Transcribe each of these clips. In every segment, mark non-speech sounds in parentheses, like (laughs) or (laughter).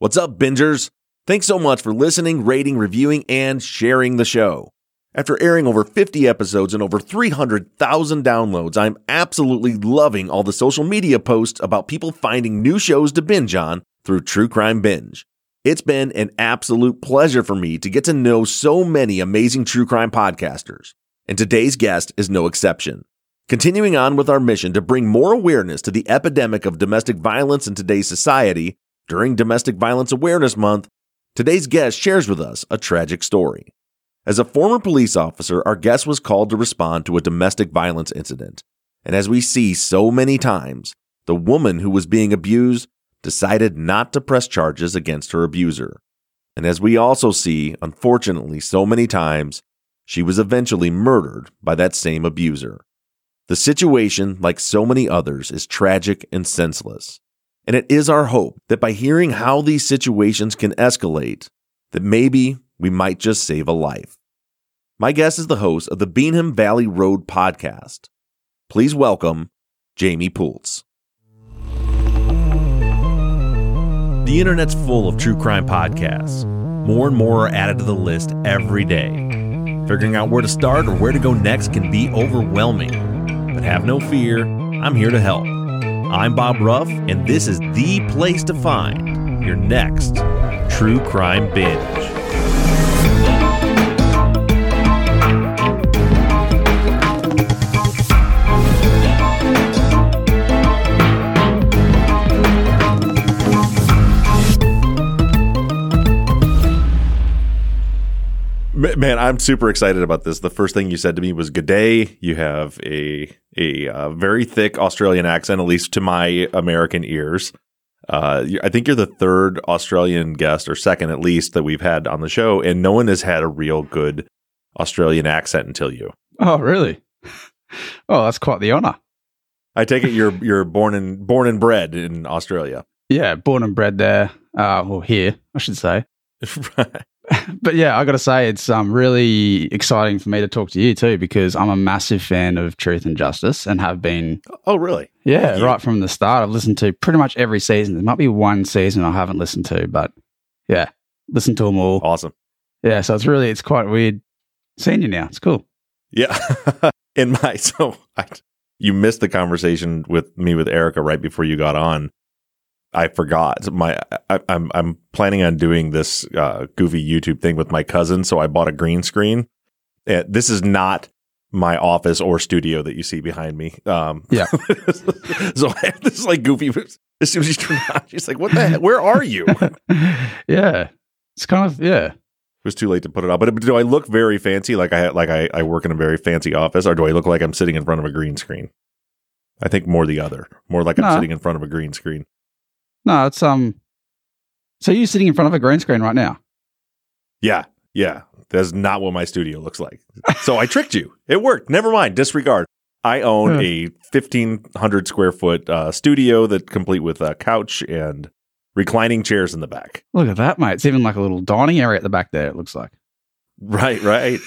What's up, bingers? Thanks so much for listening, rating, reviewing, and sharing the show. After airing over 50 episodes and over 300,000 downloads, I'm absolutely loving all the social media posts about people finding new shows to binge on through True Crime Binge. It's been an absolute pleasure for me to get to know so many amazing true crime podcasters, and today's guest is no exception. Continuing on with our mission to bring more awareness to the epidemic of domestic violence in today's society during Domestic Violence Awareness Month, today's guest shares with us a tragic story. As a former police officer, our guest was called to respond to a domestic violence incident. And as we see so many times, the woman who was being abused decided not to press charges against her abuser. And as we also see, unfortunately, so many times, she was eventually murdered by that same abuser. The situation, like so many others, is tragic and senseless. And it is our hope that by hearing how these situations can escalate, that maybe we might just save a life. My guest is the host of the Beenham Valley Road podcast. Please welcome Jamie Pultz. The internet's full of true crime podcasts. More and more are added to the list every day. Figuring out where to start or where to go next can be overwhelming. But have no fear, I'm here to help. I'm Bob Ruff, and this is the place to find your next true crime binge. Man, I'm super excited about this. The first thing you said to me was "Good day." You have a a uh, very thick Australian accent, at least to my American ears. Uh, I think you're the third Australian guest, or second at least, that we've had on the show, and no one has had a real good Australian accent until you. Oh, really? (laughs) Oh, that's quite the honor. I take it you're you're born and born and bred in Australia. Yeah, born and bred there, uh, or here, I should say. (laughs) (laughs) but yeah, I got to say, it's um, really exciting for me to talk to you too because I'm a massive fan of Truth and Justice and have been. Oh, really? Yeah, right from the start. I've listened to pretty much every season. There might be one season I haven't listened to, but yeah, listen to them all. Awesome. Yeah, so it's really it's quite weird seeing you now. It's cool. Yeah, (laughs) in my (laughs) so I, you missed the conversation with me with Erica right before you got on. I forgot my I, am I'm, I'm planning on doing this uh, goofy YouTube thing with my cousin, so I bought a green screen. Uh, this is not my office or studio that you see behind me. Um, yeah. (laughs) so I have this like goofy. As soon as she turned on, she's like, "What the heck? Where are you?" (laughs) yeah, it's kind of yeah. It was too late to put it on. But do I look very fancy? Like I like I, I work in a very fancy office, or do I look like I'm sitting in front of a green screen? I think more the other, more like I'm sitting in front of a green screen. No, it's um. So you're sitting in front of a green screen right now. Yeah, yeah. That's not what my studio looks like. So I tricked you. It worked. Never mind. Disregard. I own a 1,500 square foot uh, studio that complete with a couch and reclining chairs in the back. Look at that, mate. It's even like a little dining area at the back there. It looks like. Right, right.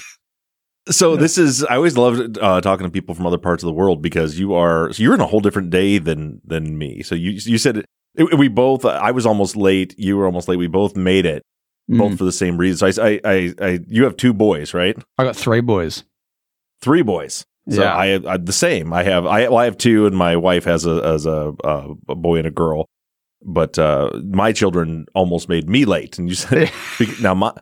So this is I always love uh, talking to people from other parts of the world because you are so you're in a whole different day than than me. So you you said it, we both. I was almost late. You were almost late. We both made it, mm. both for the same reason. So I, I, I, you have two boys, right? I got three boys. Three boys. So yeah. I, I the same. I have I, well, I have two, and my wife has a as a, a boy and a girl. But uh, my children almost made me late, and you said (laughs) now my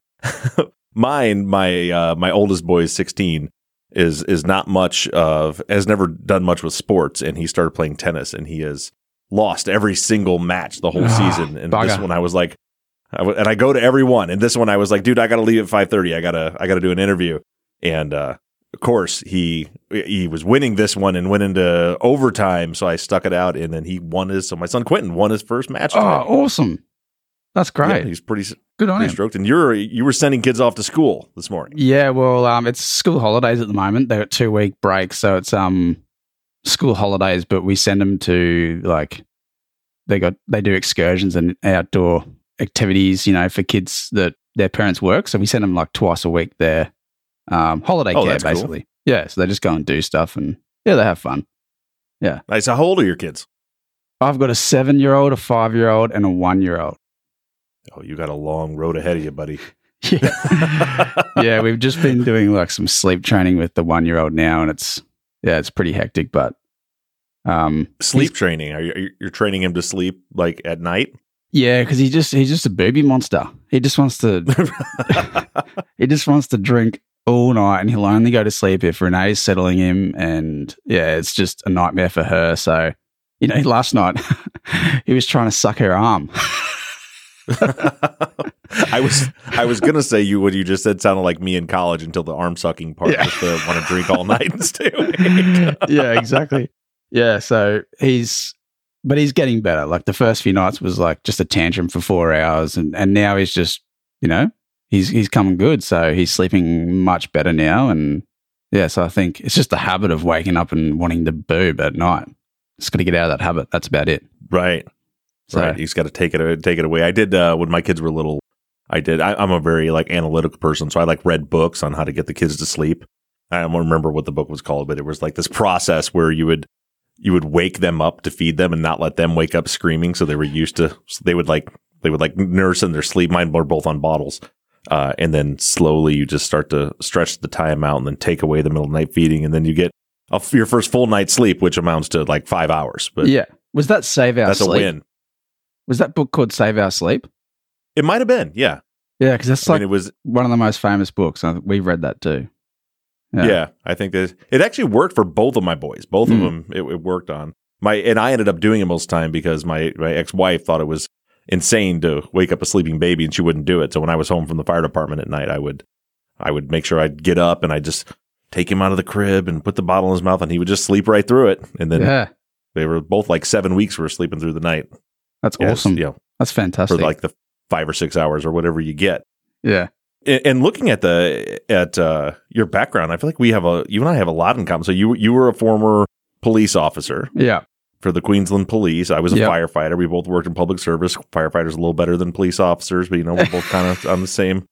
(laughs) mine my uh, my oldest boy is sixteen is is not much of has never done much with sports, and he started playing tennis, and he is lost every single match the whole ah, season. And this one I was like, I w- and I go to every one. And this one I was like, dude, I got to leave at five thirty. I gotta I gotta do an interview. And uh, of course he he was winning this one and went into overtime. So I stuck it out, and then he won his. So my son Quentin won his first match. Oh, awesome! That's great. Yeah, he's pretty good on pretty him. Stroked. And you're you were sending kids off to school this morning. Yeah, well, um, it's school holidays at the moment. They got two week break, so it's um school holidays, but we send them to like they got they do excursions and outdoor activities, you know, for kids that their parents work. So we send them like twice a week there. Um, holiday oh, care, basically. Cool. Yeah. So they just go and do stuff and yeah, they have fun. Yeah. Nice. How old are your kids? I've got a seven year old, a five year old, and a one year old. Oh, you got a long road ahead of you, buddy. (laughs) Yeah. (laughs) yeah, we've just been doing like some sleep training with the one year old now, and it's yeah, it's pretty hectic. But um, sleep training. Are you you're training him to sleep like at night? Yeah, because he just he's just a baby monster. He just wants to (laughs) he just wants to drink all night, and he'll only go to sleep if Renee's settling him. And yeah, it's just a nightmare for her. So you know, last night (laughs) he was trying to suck her arm. (laughs) (laughs) I was I was gonna say you what you just said sounded like me in college until the arm sucking part yeah. just to want to drink all night and stay (laughs) awake. yeah, exactly. Yeah, so he's but he's getting better. Like the first few nights was like just a tantrum for four hours, and and now he's just you know he's he's coming good. So he's sleeping much better now, and yeah. So I think it's just the habit of waking up and wanting to boob at night. Just got to get out of that habit. That's about it. Right. So, right. He's got to take it take it away. I did uh, when my kids were little. I did. I, am a very like analytical person, so I like read books on how to get the kids to sleep. I don't remember what the book was called, but it was like this process where you would you would wake them up to feed them and not let them wake up screaming. So they were used to, so they would like, they would like nurse in their sleep. Mine were both on bottles. Uh, and then slowly you just start to stretch the time out and then take away the middle of the night feeding. And then you get a, your first full night's sleep, which amounts to like five hours. But yeah, was that Save Our that's Sleep? That's a win. Was that book called Save Our Sleep? It might have been. Yeah. Yeah. Cause that's like I mean, it was one of the most famous books. We've read that too. Yeah. yeah. I think that it actually worked for both of my boys. Both mm. of hmm. them, it, it, worked on my, and I ended up doing it most time because my, my ex wife thought it was insane to wake up a sleeping baby and she wouldn't do it. So when I was home from the fire department at night, I would, I would make sure I'd get up and I just take him out of the crib and put the bottle in his mouth and he would just sleep right through it. And then yeah. they were both like seven weeks were sleeping through the night. That's yes, awesome. Yeah. That's fantastic. For like the five or six hours or whatever you get. Yeah and looking at the at uh, your background, I feel like we have a you and I have a lot in common. So you you were a former police officer, yeah, for the Queensland Police. I was a yep. firefighter. We both worked in public service. Firefighters a little better than police officers, but you know we're both (laughs) kind of on the same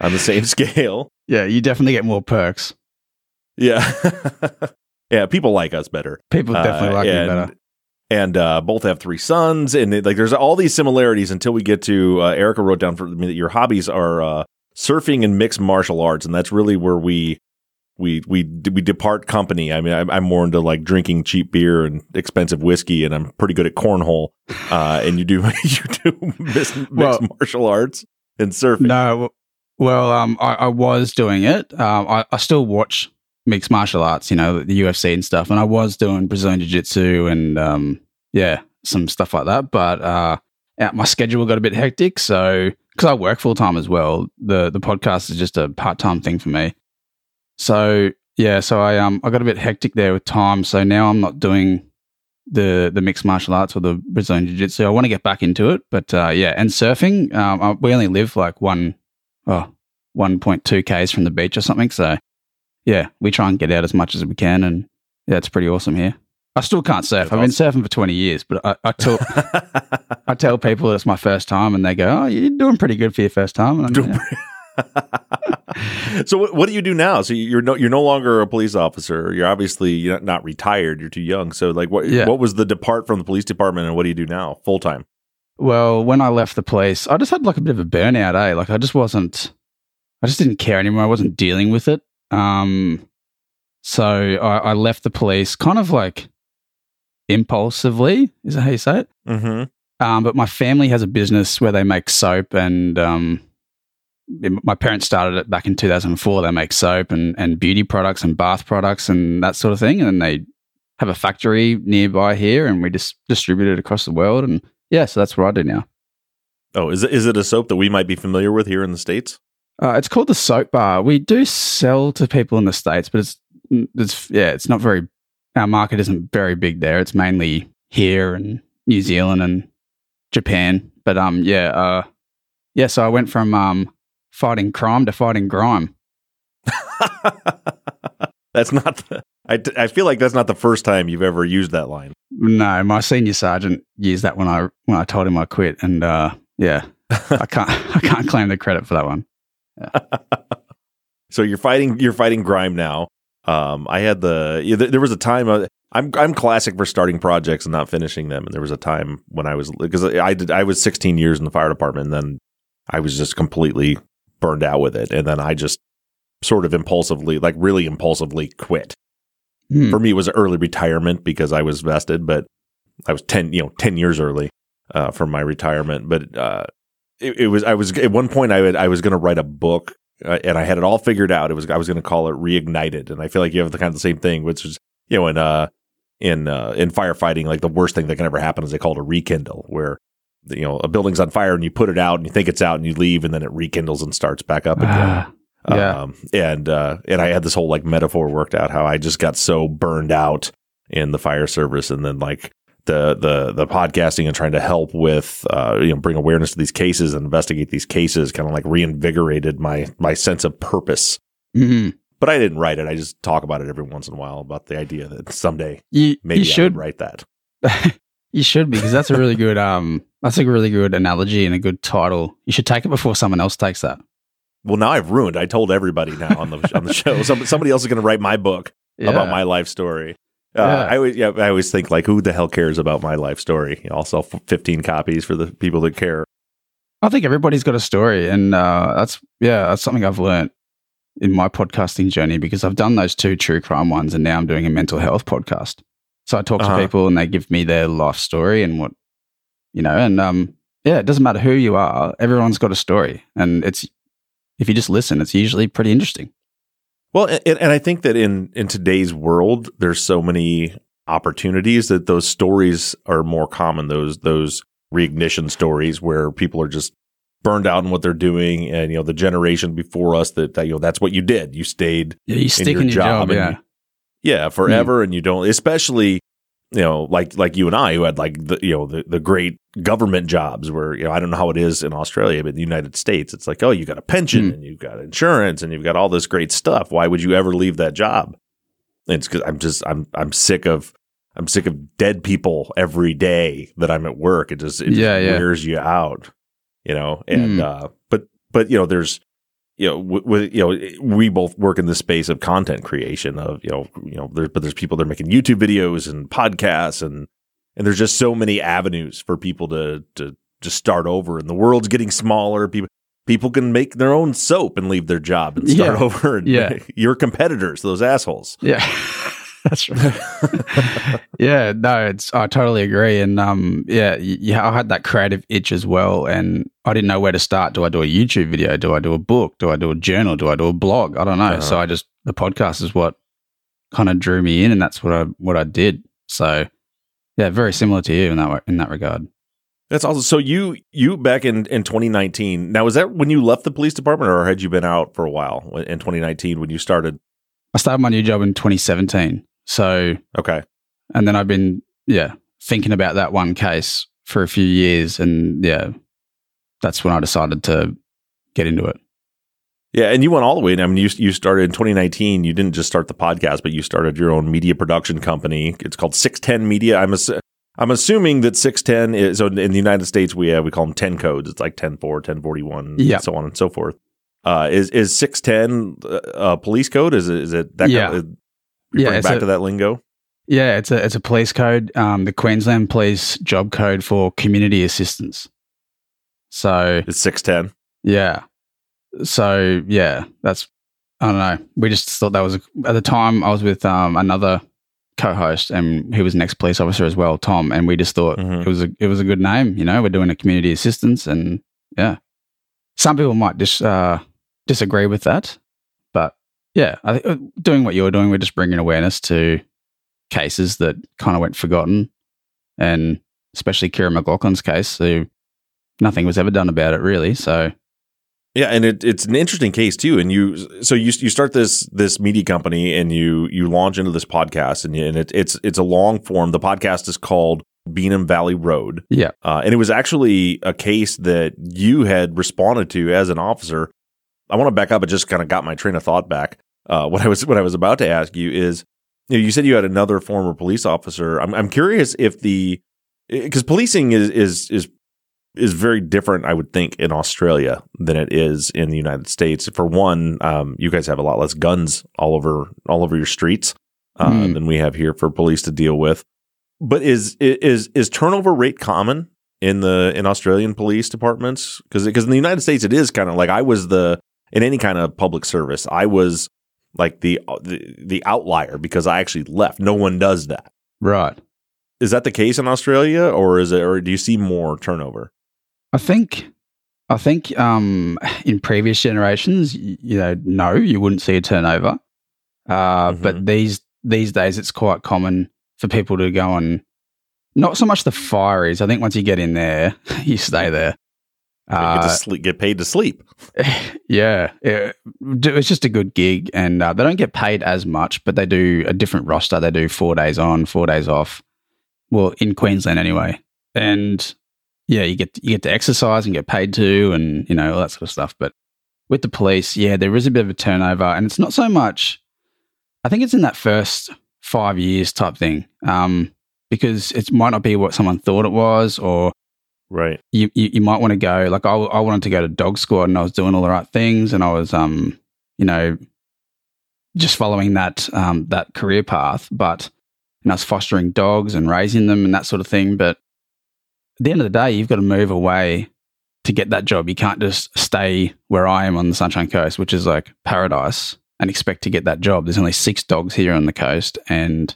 on the same scale. Yeah, you definitely get more perks. Yeah, (laughs) yeah. People like us better. People definitely uh, like and, better. And uh, both have three sons, and it, like there's all these similarities until we get to uh, Erica wrote down for me that your hobbies are uh, surfing and mixed martial arts, and that's really where we we we we depart company. I mean, I'm, I'm, more into like drinking cheap beer and expensive whiskey, and I'm pretty good at cornhole. Uh, and you do (laughs) you do mixed, mixed well, martial arts and surfing. No, well, um, I, I was doing it. Um, I, I still watch mixed martial arts, you know, the UFC and stuff, and I was doing Brazilian Jiu Jitsu and um, yeah, some stuff like that. But uh, my schedule got a bit hectic, so because I work full time as well, the the podcast is just a part time thing for me. So yeah, so I um I got a bit hectic there with time. So now I'm not doing the the mixed martial arts or the Brazilian Jiu Jitsu. I want to get back into it, but uh, yeah, and surfing. Um, I, we only live like one oh 1.2 k's from the beach or something. So yeah, we try and get out as much as we can, and yeah, it's pretty awesome here. I still can't surf. I've been surfing for 20 years, but I, I, tell, (laughs) I tell people it's my first time and they go, oh, you're doing pretty good for your first time. And yeah. (laughs) so what, what, do you do now? So you're no, you're no longer a police officer. You're obviously you're not retired. You're too young. So like what, yeah. what was the depart from the police department and what do you do now full time? Well, when I left the police, I just had like a bit of a burnout, eh? Like I just wasn't, I just didn't care anymore. I wasn't dealing with it. Um, so I, I left the police kind of like impulsively. Is that how you say it? Mm-hmm. Um, but my family has a business where they make soap, and um, my parents started it back in 2004. They make soap and, and beauty products and bath products and that sort of thing. And then they have a factory nearby here, and we just distribute it across the world. And yeah, so that's what I do now. Oh, is it, is it a soap that we might be familiar with here in the States? Uh, it's called the Soap Bar. We do sell to people in the States, but it's, it's yeah, it's not very our market isn't very big there. It's mainly here and New Zealand and Japan. But um, yeah, uh, yeah. So I went from um fighting crime to fighting grime. (laughs) that's not. The, I I feel like that's not the first time you've ever used that line. No, my senior sergeant used that when I when I told him I quit, and uh, yeah, (laughs) I can't I can't claim the credit for that one. Yeah. (laughs) so you're fighting you're fighting grime now. Um, I had the there was a time uh, I'm I'm classic for starting projects and not finishing them. And there was a time when I was because I did I was 16 years in the fire department, and then I was just completely burned out with it. And then I just sort of impulsively, like really impulsively quit. Hmm. For me, it was early retirement because I was vested, but I was 10, you know, 10 years early uh, from my retirement. But uh, it, it was, I was, at one point, I, would, I was going to write a book uh, and I had it all figured out. It was, I was going to call it Reignited. And I feel like you have the kind of the same thing, which is, you know, in, uh, in, uh, in firefighting, like the worst thing that can ever happen is they call it a rekindle, where, you know, a building's on fire and you put it out and you think it's out and you leave and then it rekindles and starts back up again. Ah, yeah. Um, and uh, and I had this whole like metaphor worked out how I just got so burned out in the fire service, and then like the the the podcasting and trying to help with uh, you know bring awareness to these cases and investigate these cases, kind of like reinvigorated my my sense of purpose. Mhm. But I didn't write it. I just talk about it every once in a while about the idea that someday You, maybe you should write that. (laughs) you should be because that's a really good um that's a really good analogy and a good title. You should take it before someone else takes that. Well, now I've ruined. I told everybody now on the on the show. (laughs) Some, somebody else is going to write my book. about my life story. Uh, Yeah. I always, yeah, I always think like, who the hell cares about my life story? I'll sell f- fifteen copies for the people that care. I think everybody's got a story, and uh, that's yeah, that's something I've learned in my podcasting journey because I've done those two true crime ones, and now I'm doing a mental health podcast. So I talk Uh-huh. to people, and they give me their life story and what you know, and um, yeah, it doesn't matter who you are. Everyone's got a story, and it's if you just listen, it's usually pretty interesting. Well, and, and I think that in in today's world, there's so many opportunities that those stories are more common. Those those reignition stories where people are just burned out in what they're doing, and you know the generation before us that, that you know that's what you did. You stayed Yeah, you stick your in your job job, yeah. you- yeah hmm. forever and you don't especially you know like like you and i who had like the you know the, the great government jobs where you know i don't know how it is in australia but in the united states it's like oh you got a pension Hmm. and you've got insurance and you've got all this great stuff why would you ever leave that job and it's because i'm just i'm i'm sick of i'm sick of dead people every day that i'm at work it just it just Yeah, yeah. wears you out you know and Hmm. uh but but you know there's you know, with, you know, we both work in the space of content creation. Of you know, you know, there, but there's people that are making YouTube videos and podcasts, and and there's just so many avenues for people to to just start over. And the world's getting smaller. People people can make their own soap and leave their job and start Yeah. over. And Yeah. (laughs) your competitors, those assholes. Yeah, (laughs) that's right. (laughs) yeah, no, it's I totally agree, and um, yeah, yeah, I had that creative itch as well, and I didn't know where to start. Do I do a YouTube video? Do I do a book? Do I do a journal? Do I do a blog? I don't know. Uh-huh. So I just the podcast is what kind of drew me in, and that's what I what I did. So yeah, very similar to you in that in that regard. That's also so you you back in in 2019. Now was that when you left the police department, or had you been out for a while in 2019 when you started? I started my new job in 2017. So Okay. and then I've been yeah thinking about that one case for a few years, and yeah, that's when I decided to get into it. Yeah, and you went all the way. I mean, you you started in 2019. You didn't just start the podcast, but you started your own media production company. It's called Six10 Media. I'm ass- I'm assuming that 610 is so in the United States we have we call them 10 codes. It's like 10 4, 1041, Yeah. so on and so forth. Uh, is is 610 uh, a police code? Is it is it that Yeah. kind of, Yeah, back a- to that lingo? Yeah, it's a it's a police code, um, the Queensland Police Job Code for community assistance. So It's 610. yeah, so yeah, that's I don't know. We just thought that was at the time I was with um, another co-host, and he was an ex-police officer as well, Tom, and we just thought Mhm. it was a it was a good name. You know, we're doing a community assistance, and yeah, some people might dis, uh, disagree with that, yeah, I think uh, doing what you're doing, we're just bringing awareness to cases that kind of went forgotten, and especially Kirra McLoughlin's case, so nothing was ever done about it really. So Yeah, and it, it's an interesting case too. And you, so you you start this this media company, and you you launch into this podcast, and, you, and it, it's it's a long form. The podcast is called Beenham Valley Road, yeah, uh, and it was actually a case that you had responded to as an officer. I want to back up and just kind of got my train of thought back. Uh, what I was what I was about to ask you is, you, know, you said you had another former police officer. I'm I'm curious if the because policing is is is is very different, I would think, in Australia than it is in the United States. For one, um, you guys have a lot less guns all over all over your streets uh, Hmm. than we have here for police to deal with. But is is is turnover rate common in the in Australian police departments? Because because in the United States it is kind of like I was the in any kind of public service I was like the, the the outlier because I actually left. No one does that. Right. Is that the case in Australia, or is it, or do you see more turnover? I think, I think, um, in previous generations, you, know, no, you wouldn't see a turnover. Uh, Mhm. but these these days, it's quite common for people to go and not so much the fireys. I think once you get in there, (laughs) you stay there. Get, Uh, to sleep, get paid to sleep. (laughs) yeah, yeah, it's just a good gig, and uh, they don't get paid as much, but they do a different roster. They do four days on, four days off. Well, in Queensland anyway, and yeah, you get you get to exercise and get paid to, and you know all that sort of stuff. But with the police, yeah, there is a bit of a turnover, and it's not so much. I think it's in that first five years type thing, um, because it might not be what someone thought it was, or Right. you, you, you might want to go like I, I wanted to go to dog squad and I was doing all the right things and I was um you know just following that um that career path but and I was fostering dogs and raising them and that sort of thing but at the end of the day you've got to move away to get that job you can't just stay where I am on the Sunshine Coast which is like paradise and expect to get that job there's only six dogs here on the coast and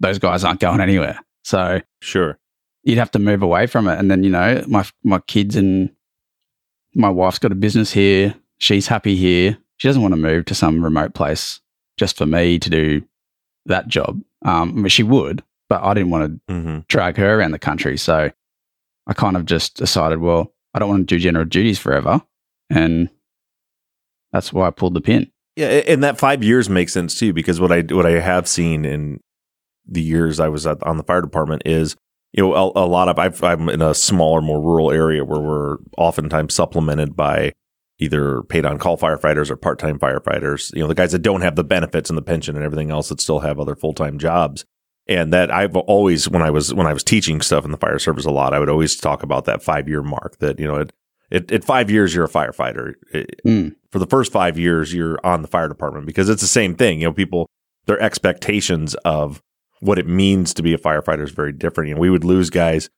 those guys aren't going anywhere so Sure. You'd have to move away from it. And then, you know, my my kids and my wife's got a business here. She's happy here. She doesn't want to move to some remote place just for me to do that job. Um, I mean, she would, but I didn't want to hmm drag her around the country. So I kind of just decided, well, I don't want to do general duties forever. And that's why I pulled the pin. Yeah, and that five years makes sense too because what I what I have seen in the years I was at, on the fire department is you know a, a lot of I've, I'm in a smaller, more rural area where we're oftentimes supplemented by either paid on call firefighters or part time firefighters. You know the guys that don't have the benefits and the pension and everything else that still have other full time jobs. And that I've always when I was when I was teaching stuff in the fire service a lot, I would always talk about that five year mark. That you know at, at, at five years you're a firefighter. Mm. for the first five years you're on the fire department because it's the same thing. You know, people their expectations of what it means to be a firefighter is very different. You know, we would lose guys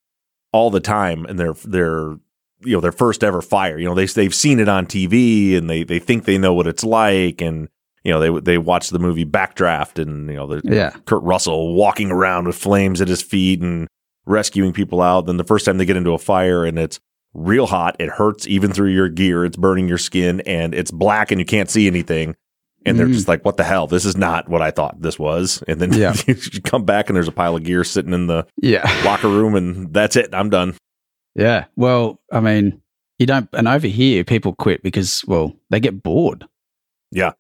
all the time in their their you know their first ever fire. You know, they they've seen it on TV and they they think they know what it's like and you know they they watch the movie Backdraft and you know the Yeah. Kurt Russell walking around with flames at his feet and rescuing people out. Then the first time they get into a fire and it's real hot, it hurts even through your gear. It's burning your skin and it's black and you can't see anything. And they're Mm. just like, what the hell? This is not what I thought this was. And then Yeah. (laughs) you come back and there's a pile of gear sitting in the Yeah. (laughs) locker room and that's it. I'm done. Yeah. Well, I mean, you don't, and over here, people quit because, well, they get bored. Yeah.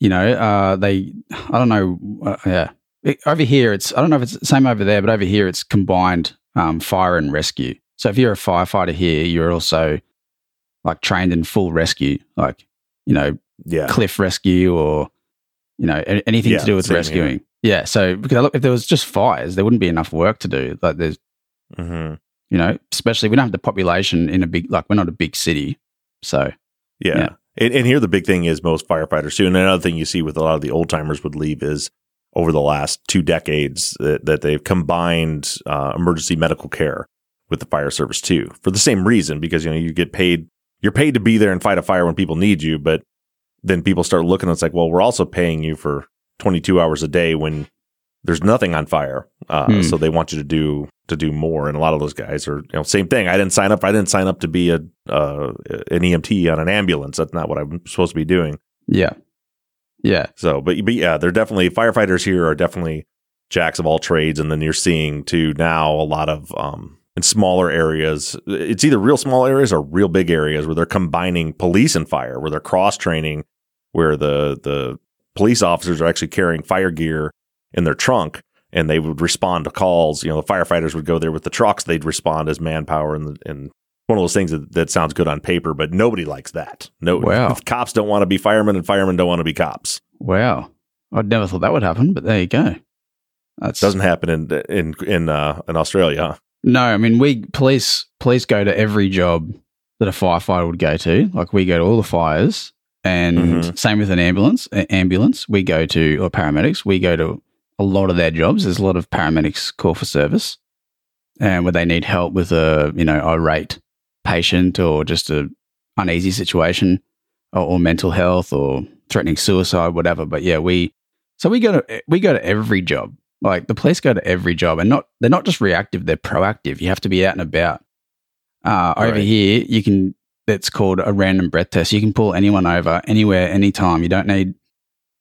You know, uh, they, I don't know. Uh, yeah. It- over here, it's, I don't know if it's the same over there, but over here, it's combined um, fire and rescue. So if you're a firefighter here, you're also like trained in full rescue, like, you know, Yeah. cliff rescue or, you know, anything Yeah, to do with same here. rescuing. Yeah. So because look, if there was just fires, there wouldn't be enough work to do. Like there's, hmm you know, especially we don't have the population in a big, like we're not a big city. So, Yeah. Yeah. And, and here the big thing is most firefighters too. And another thing you see with a lot of the old timers would leave is over the last two decades that, that they've combined uh, emergency medical care with the fire service too for the same reason because you know you get paid you're paid to be there and fight a fire when people need you but then people start looking it's like well we're also paying you for 22 hours a day when there's nothing on fire. Uh, Hmm. so they want you to do to do more. And a lot of those guys are you know same thing. I didn't sign up. I didn't sign up to be a uh, an emt on an ambulance. That's not what i'm supposed to be doing. Yeah. Yeah. so, but but yeah, they're definitely firefighters here are definitely jacks of all trades, and then you're seeing too now a lot of um in smaller areas. It's either real small areas or real big areas where they're combining police and fire, where they're cross training, where the the police officers are actually carrying fire gear in their trunk. And they would respond to calls. You know, the firefighters would go there with the trucks. They'd respond as manpower, and and one of those things that, that sounds good on paper, but nobody likes that. No, Wow. (laughs) cops don't want to be firemen, and firemen don't want to be cops. Wow. I'd never thought that would happen, but there you go. That's Doesn't happen in in in uh, in Australia. huh? No. I mean, we police police go to every job that a firefighter would go to. Like we go to all the fires, and Mhm. same with an ambulance. A- ambulance, we go to or paramedics, we go to a lot of their jobs. There's a lot of paramedics call for service, and where they need help with a you know irate patient or just a uneasy situation or, or mental health or threatening suicide, whatever. But yeah, we so we go to we go to every job. Like the police go to every job, and not they're not just reactive; they're proactive. You have to be out and about. Uh, over Right. here, you can that's called a random breath test. You can pull anyone over, anywhere, anytime. You don't need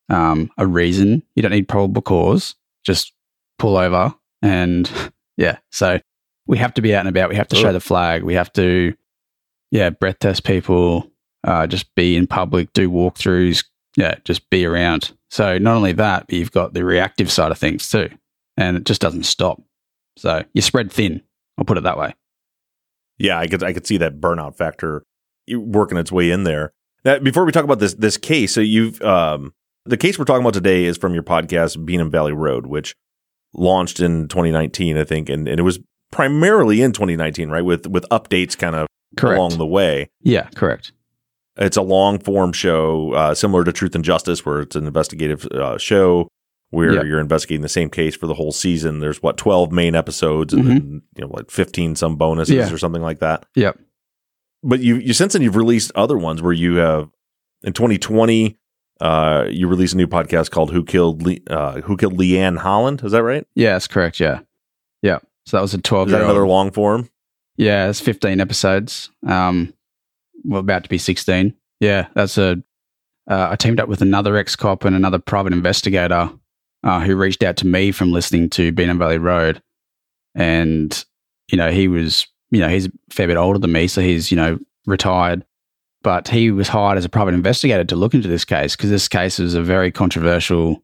um, a reason. You don't need probable cause. Just pull over, and (laughs) yeah. So we have to be out and about. We have to show the flag. We have to, yeah, breath test people. Uh, just be in public, do walkthroughs. Yeah, just be around. So not only that, but you've got the reactive side of things too, and it just doesn't stop. So you spread thin. I'll put it that way. Yeah, I could I could see that burnout factor working its way in there. Now, before we talk about this this case, so you've um, the case we're talking about today is from your podcast Beenham Valley Road, which launched in 2019, I think, and, and it was primarily in 2019, right? With with updates kind of Correct. along the way. yeah, correct. It's a long form show, uh, similar to Truth and Justice, where it's an investigative uh, show where you're investigating the same case for the whole season. There's what 12 main episodes and Mhm. then you know like 15 some bonuses Yeah. or something like that. Yep. But you you since then you've released other ones where you have in 2020 uh, you released a new podcast called Who Killed Le- uh, Who Killed Leanne Holland? Is that right? Yeah, that's correct. Yeah, yeah. So that was a twelve Is that another long form? Yeah, it's fifteen episodes. Um, well, about to be sixteen. Yeah, that's a. Uh, I teamed up with another ex cop and another private investigator uh, who reached out to me from listening to Beenham Valley Road, and you know he was you know he's a fair bit older than me, so he's you know retired, but he was hired as a private investigator to look into this case because this case is a very controversial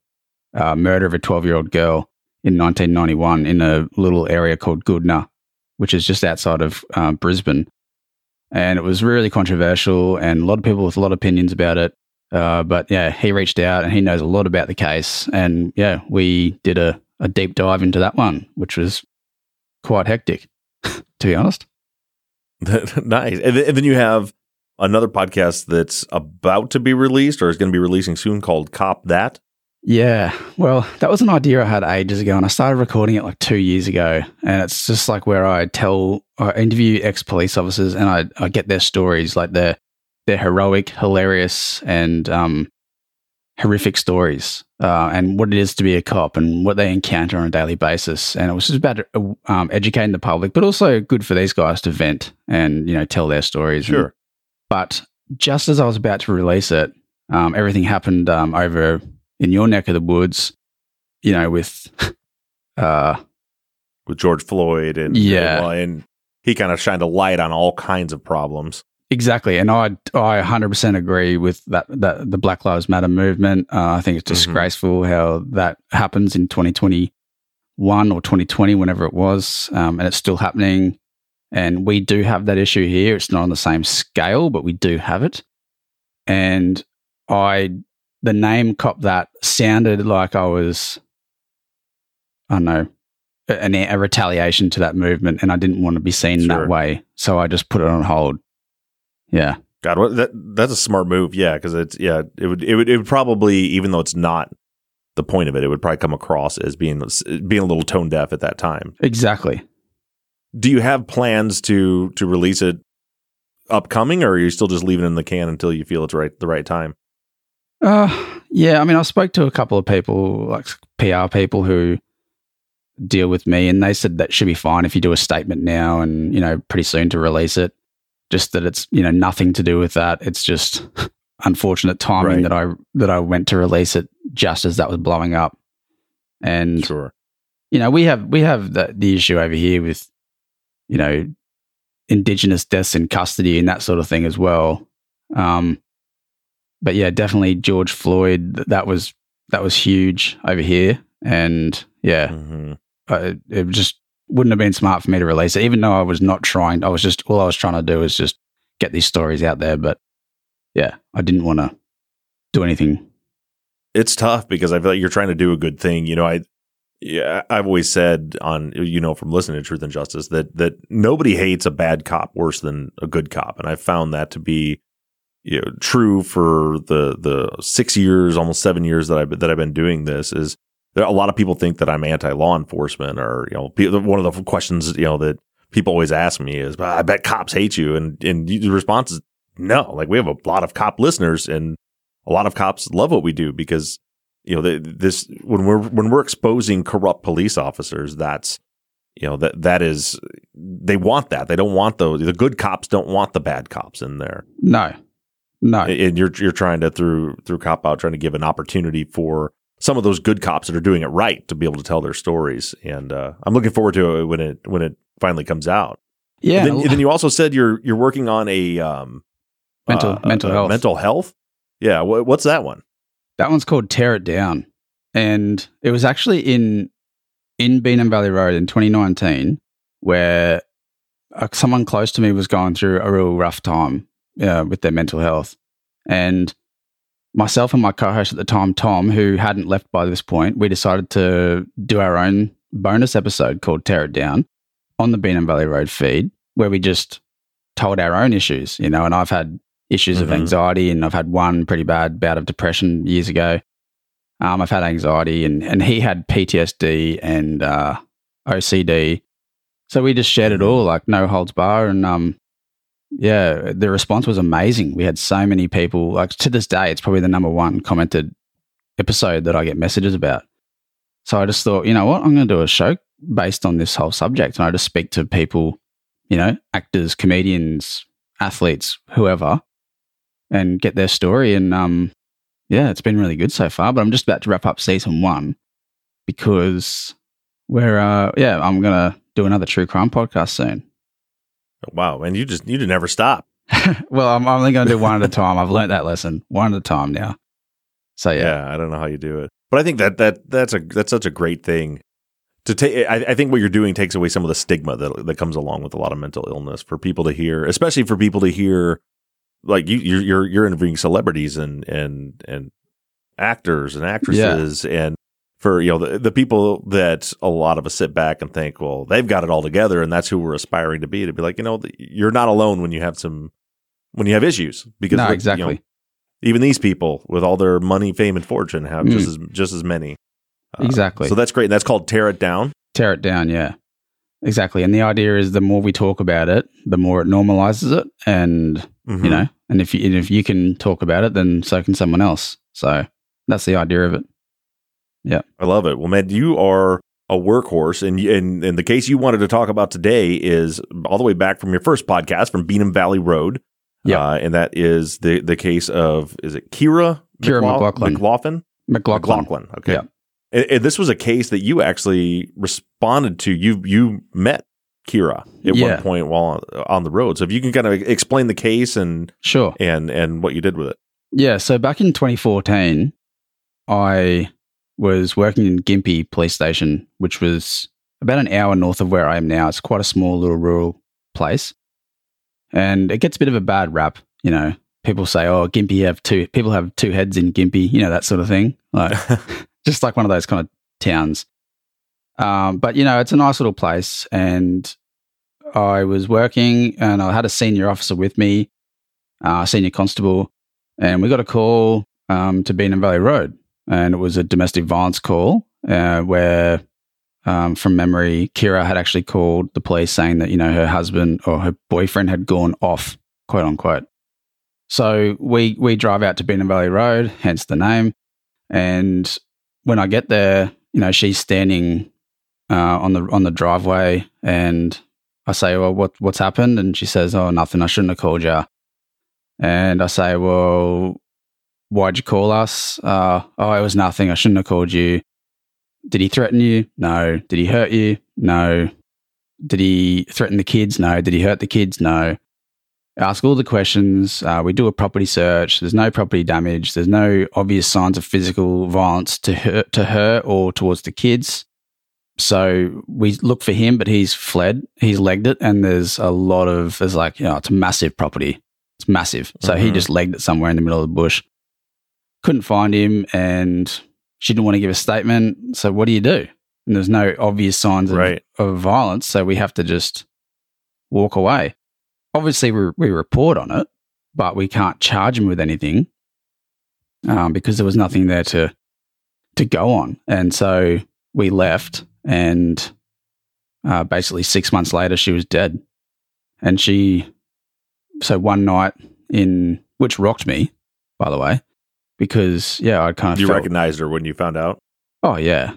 uh, murder of a twelve year old girl in 1991 in a little area called Goodna, which is just outside of uh, Brisbane. And it was really controversial, and a lot of people with a lot of opinions about it. Uh, but yeah, he reached out and he knows a lot about the case. And yeah, we did a, a deep dive into that one, which was quite hectic, (laughs) to be honest. (laughs) nice. And then, and then you have another podcast that's about to be released or is going to be releasing soon called Cop That. Yeah, well, that was an idea I had ages ago, and I started recording it like two years ago. And it's just like where I tell, I interview ex police officers, and I, I get their stories, like they're they're heroic, hilarious, and um, horrific stories, uh, and what it is to be a cop, and what they encounter on a daily basis. And it was just about uh, um, educating the public, but also good for these guys to vent and you know tell their stories. and- Sure. but just as I was about to release it, um, everything happened um, over in your neck of the woods, you know, with (laughs) uh, with George Floyd and Yeah. and, he kind of shined a light on all kinds of problems. exactly. And I I 100% agree with that that the Black Lives Matter movement. Uh, I think it's Mhm. disgraceful how that happens in 2021 or 2020, whenever it was, um, and it's still happening. And we do have that issue here. It's not on the same scale, but we do have it. And I, the name cop that sounded like I was, I don't know, a, an- a retaliation to that movement, and I didn't want to be seen Sure. that way. So I just put it on hold. Yeah. God, what, that that's a smart move. Yeah, because it's yeah, it would it would it would probably even though it's not the point of it, it would probably come across as being being a little tone deaf at that time. Exactly. Do you have plans to to release it upcoming, or are you still just leaving it in the can until you feel it's right the right time? Uh, yeah. I mean, I spoke to a couple of people, like PR people who deal with me, and they said that should be fine if you do a statement now and, you know, pretty soon to release it. Just that it's, you know, nothing to do with that. It's just (laughs) unfortunate timing Right. that I that I went to release it just as that was blowing up. And Sure. you know, we have we have the, the issue over here with, you know, indigenous deaths in custody and that sort of thing as well. Um, but yeah, definitely George Floyd. That was that was huge over here, and yeah, hmm uh, it just wouldn't have been smart for me to release it, even though I was not trying. I was just all I was trying to do was just get these stories out there. But yeah, I didn't want to do anything. It's tough because I feel like you're trying to do a good thing. You know, I yeah, I've always said on you know from listening to Truth and Justice that that nobody hates a bad cop worse than a good cop, and I found that to be you know true for the the six years, almost seven years that I've that I've been doing this. Is there, a lot of people think that I'm anti-law enforcement, or you know, one of the questions you know that people always ask me is, "I bet cops hate you," and and the response is no. Like we have a lot of cop listeners, and a lot of cops love what we do because you know this when we're when we're exposing corrupt police officers, that's you know that that is they want that they don't want those the good cops don't want the bad cops in there no no. And you're you're trying to through through cop out trying to give an opportunity for some of those good cops that are doing it right to be able to tell their stories. And uh, i'm looking forward to it when it when it finally comes out. Yeah. And then, and then you also said you're you're working on a um, mental uh, mental uh, health. mental health? Yeah. Wh- what's that one? That one's called tear it down. And it was actually in in Beenham Valley Road in 2019 where uh, someone close to me was going through a real rough time uh, with their mental health. And myself and my co host at the time, Tom, who hadn't left by this point, we decided to do our own bonus episode called Tear It Down on the Beenham Valley Road feed, where we just told our own issues, you know. And I've had issues mm-hmm. of anxiety and I've had one pretty bad bout of depression years ago. Um, I've had anxiety, and and he had PTSD and uh, OCD. So we just shared it all, like no holds bar, and um, yeah, the response was amazing. We had so many people. Like to this day, it's probably the number one commented episode that I get messages about. So I just thought, you know what, I'm going to do a show based on this whole subject, and I just speak to people, you know, actors, comedians, athletes, whoever, and get their story. And um, yeah, it's been really good so far. But I'm just about to wrap up season one because we're uh yeah, I'm gonna do another true crime podcast soon. Wow, and you just you just never stop. (laughs) well, I'm only going to do one at a time. I've learned that lesson one at a time now. So yeah. yeah, I don't know how you do it, but I think that that that's a that's such a great thing to take. I, I, think what you're doing takes away some of the stigma that that comes along with a lot of mental illness for people to hear, especially for people to hear like you you're you're, you're interviewing celebrities and and and actors and actresses yeah. and for you know the, the people that a lot of us sit back and think well they've got it all together and that's who we're aspiring to be to be like you know you're not alone when you have some when you have issues because no, exactly you know, even these people with all their money fame and fortune have mm. just as just as many uh, exactly so that's great and that's called tear it down tear it down yeah exactly and the idea is the more we talk about it the more it normalizes it and Mm-hmm. You know, and if you and if you can talk about it, then so can someone else. So that's the idea of it. Yeah, I love it. Well, man, you are a workhorse, and and and the case you wanted to talk about today is all the way back from your first podcast from Beenham Valley Road. Yeah, uh, and that is the the case of is it Kirra Kirra McLoughlin McLoughlin McLoughlin. McLoughlin. Okay. Yeah. And, and, this was a case that you actually responded to. You you met Kirra at yeah. one point while on the road. So if you can kind of explain the case and sure and and what you did with it. Yeah. So back in 2014, I was working in Gympie Police Station, which was about an hour north of where I am now. It's quite a small little rural place, and it gets a bit of a bad rap. You know, people say, "Oh, Gympie have two people have two heads in Gympie," you know that sort of thing. Like (laughs) just like one of those kind of towns. Um, but you know, it's a nice little place, and I was working, and I had a senior officer with me, uh, senior constable, and we got a call um, to Beenham Valley Road, and it was a domestic violence call uh, where, um, from memory, Kirra had actually called the police saying that you know her husband or her boyfriend had gone off, quote unquote. So we we drive out to Beenham Valley Road, hence the name, and when I get there, you know, she's standing uh, on the on the driveway, and I say, "Well, what what's happened?" And she says, "Oh, nothing. I shouldn't have called you." And I say, "Well, why'd you call us?" Uh, "Oh, it was nothing. I shouldn't have called you." Did he threaten you? No. Did he hurt you? No. Did he threaten the kids? No. Did he hurt the kids? No. Ask all the questions. Uh, we do a property search. There's no property damage. There's no obvious signs of physical violence to her, to her or towards the kids. So we look for him, but he's fled. He's legged it, and there's a lot of there's like you know it's a massive property. It's massive. So mm-hmm. he just legged it somewhere in the middle of the bush. Couldn't find him, and she didn't want to give a statement. So what do you do? And there's no obvious signs of, right. of violence, so we have to just walk away. Obviously, we, we report on it, but we can't charge him with anything um, because there was nothing there to to go on. And so we left, and uh, basically six months later, she was dead. And she, so one night in, which rocked me, by the way, because yeah, I kind of You felt, recognized her when you found out? Oh yeah,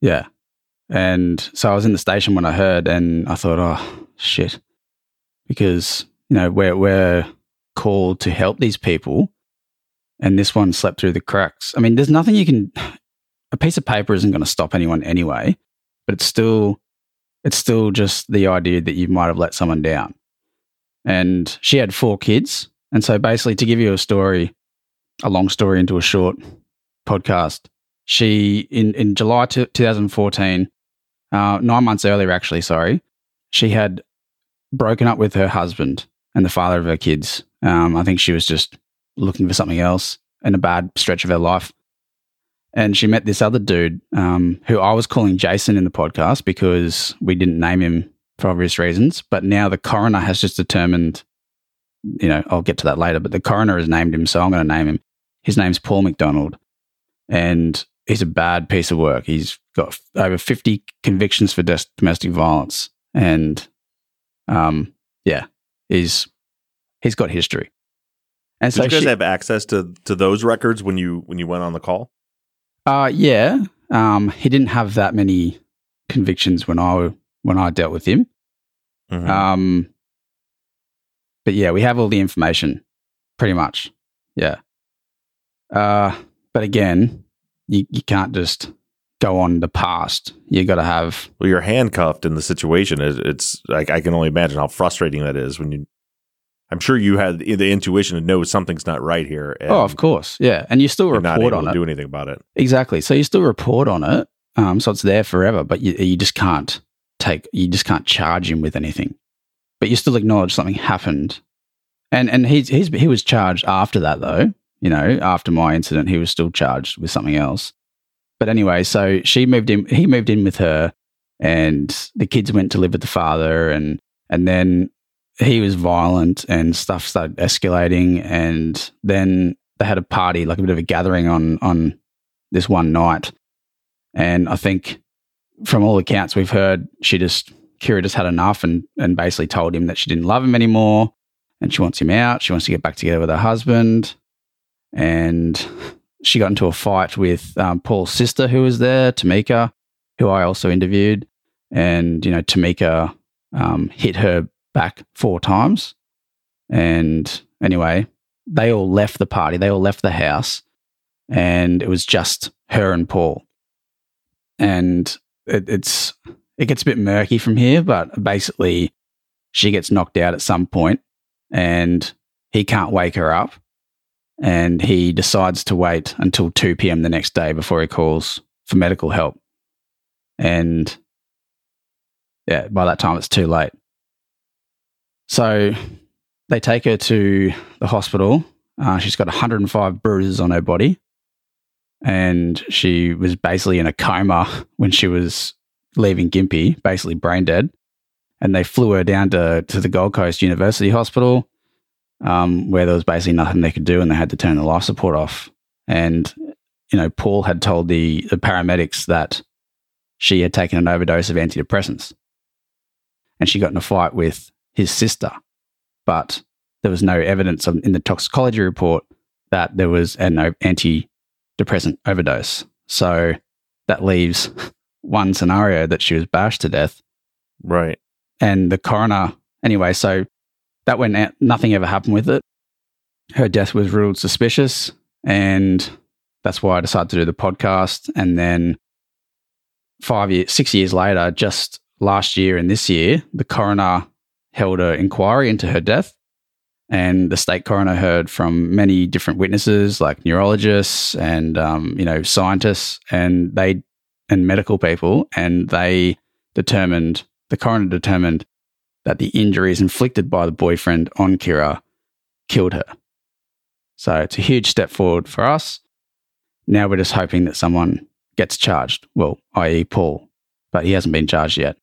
yeah. And so I was in the station when I heard, and I thought, oh shit, because you know we're we're called to help these people, and this one slept through the cracks. I mean, there's nothing you can. A piece of paper isn't going to stop anyone anyway, but it's still it's still just the idea that you might have let someone down. And she had four kids, and so basically, to give you a story, a long story into a short podcast, she in in July t- 2014, uh, nine months earlier, actually, sorry, she had broken up with her husband and the father of her kids. Um, I think she was just looking for something else in a bad stretch of her life. And she met this other dude um, who I was calling Jason in the podcast because we didn't name him for obvious reasons. But now the coroner has just determined, you know, I'll get to that later, but the coroner has named him, so I'm going to name him. His name's Paul McDonald. And he's a bad piece of work. He's got over 50 convictions for des- domestic violence. And um, yeah, he's, he's got history. And Did so you guys she- have access to to those records when you when you went on the call? Uh, yeah. Um, he didn't have that many convictions when I when I dealt with him. Mhm. Um, but yeah, we have all the information, pretty much. Yeah. Uh, but again, you you can't just go on the past. You got to have. well, you're handcuffed in the situation. It, it's like I can only imagine how frustrating that is when you. I'm sure you had the intuition to know something's not right here. Oh, of course, yeah, and you still report able on to it. do anything about it. Exactly. So you still report on it. Um, so it's there forever, but you, you just can't take, you just can't charge him with anything. But you still acknowledge something happened. And and he's, he's he was charged after that though. You know, after my incident, he was still charged with something else. But anyway, so she moved in. He moved in with her, and the kids went to live with the father, and and then he was violent, and stuff started escalating, and then they had a party, like a bit of a gathering on on this one night, and I think from all accounts we've heard, she just Kirra just had enough, and and basically told him that she didn't love him anymore, and she wants him out. She wants to get back together with her husband, and she got into a fight with um, Paul's sister, who was there, Tamika, who I also interviewed, and you know Tamika um, hit her back four times, and anyway, they all left the party. They all left the house, and it was just her and Paul. And it, it's it gets a bit murky from here, but basically, she gets knocked out at some point, and he can't wake her up, and he decides to wait until two p.m. the next day before he calls for medical help, and yeah, by that time it's too late. So they take her to the hospital. Uh, she's got 105 bruises on her body. And she was basically in a coma when she was leaving Gympie, basically brain dead. And they flew her down to, to the Gold Coast University Hospital, um, where there was basically nothing they could do and they had to turn the life support off. And, you know, Paul had told the, the paramedics that she had taken an overdose of antidepressants. And she got in a fight with his sister but there was no evidence of, in the toxicology report that there was an antidepressant overdose. So that leaves one scenario that she was bashed to death. Right. And the coroner, anyway, so that went out, nothing ever happened with it. Her death was ruled suspicious. And that's why I decided to do the podcast. And then five years, six years later, just last year and this year, the coroner held an inquiry into her death. And the state coroner heard from many different witnesses, like neurologists and um, you know scientists, and they and medical people, and they determined the coroner determined that the injuries inflicted by the boyfriend on Kirra killed her. So it's a huge step forward for us. Now we're just hoping that someone gets charged. Well, i.e., Paul, but he hasn't been charged yet.